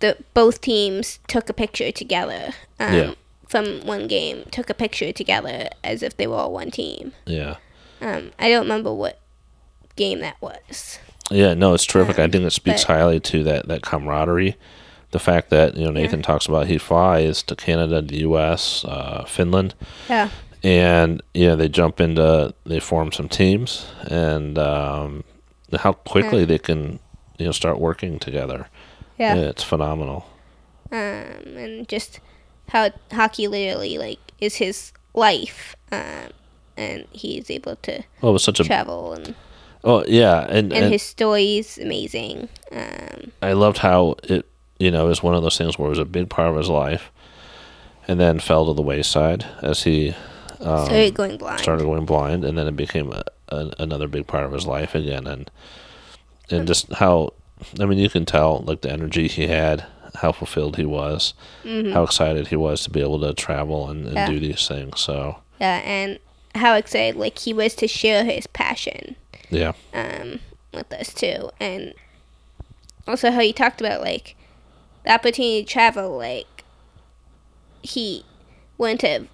the both teams took a picture together. Um, Yeah. From one game, took a picture together as if they were all one team. Yeah. Um, I don't remember what game that was. Yeah, no, it's terrific. I think it speaks but- highly to that, that camaraderie. The fact that, you know, Nathan talks about he flies to Canada, the US, uh, Finland, Yeah. and, you know, they jump into, they form some teams, and um, how quickly they can, you know, start working together. Yeah. it's phenomenal. um, and just how hockey literally like is his life, um, and he's able to Oh, such a, travel and oh, yeah, and, and and his story's amazing. Um, I loved how it, you know, is one of those things where it was a big part of his life, and then fell to the wayside as he started going blind. Um, started going blind, and then it became a, a, another big part of his life again, and and just how, I mean, you can tell like the energy he had, how fulfilled he was, how excited he was to be able to travel and, and Mm-hmm. Yeah. do these things. So Yeah, and how excited like he was to share his passion yeah, um, with us too, and also how he talked about like the opportunity to travel. Like he wouldn't have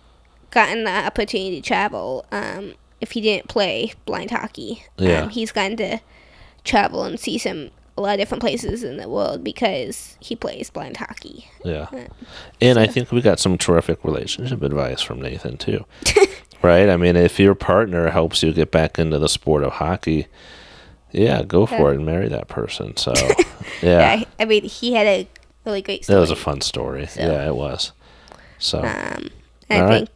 gotten the opportunity to travel um, if he didn't play blind hockey. Yeah. Um, he's gotten to travel and see some a lot of different places in the world because he plays blind hockey. yeah, and I think we got some terrific relationship advice from Nathan too. right? I mean, if your partner helps you get back into the sport of hockey, yeah, go for it and marry that person. So, yeah, I, I mean, he had a really great story. that was a fun story. Yeah, it was. So, um, I All right. think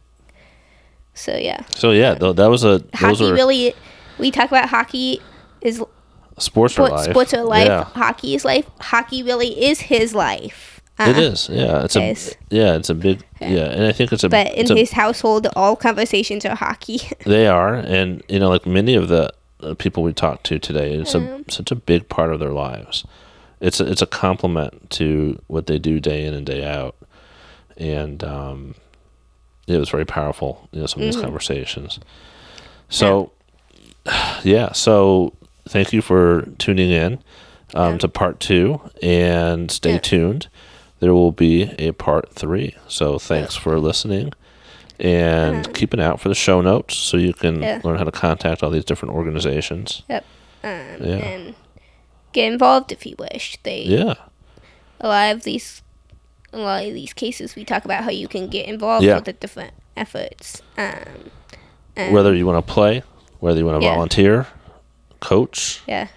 so. Yeah. so yeah, th- that was a those hockey were really we talk about hockey is sports are life. sports are life Yeah. hockey is life hockey really is his life It Uh, is, yeah. It's a yeah, it's a big yeah, and I think it's a but in it's a- his household all conversations are hockey they are, and you know, like many of the uh, people we talked to today, it's Mm-hmm. a such a big part of their lives. It's a, it's a compliment to what they do day in and day out, and um, it was very powerful. You know, some of Mm-hmm. these conversations. So, yeah. So thank you for tuning in um, Yeah. to part two, and stay Yeah. tuned. There will be a part three. So thanks for listening. And keep an eye out for the show notes so you can Yeah. learn how to contact all these different organizations. yep um, Yeah. and get involved if you wish they Yeah. a lot of these a lot of these cases we talk about how you can get involved Yeah. with the different efforts um, Whether you want to play, whether you want to Yeah. volunteer, coach. Yeah.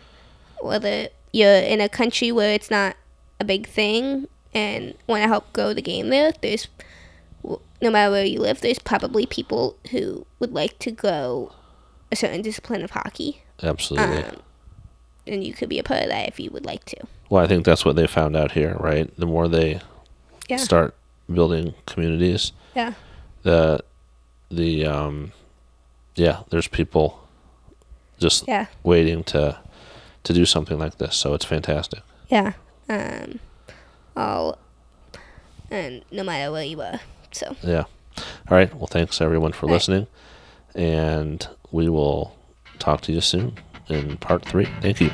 Whether you're in a country where it's not a big thing and want to help grow the game there, there's no matter where you live, there's probably people who would like to grow a certain discipline of hockey. Absolutely. Um, and you could be a part of that if you would like to. well, I think that's what they found out here, right? The more they Yeah. start building communities, Yeah. the the um, yeah, there's people just Yeah. waiting to to do something like this. So it's fantastic. Yeah. Um, all, and no matter where you are. So, Yeah. All right. Well, thanks everyone for Right. listening, and we will talk to you soon in part three. Thank you.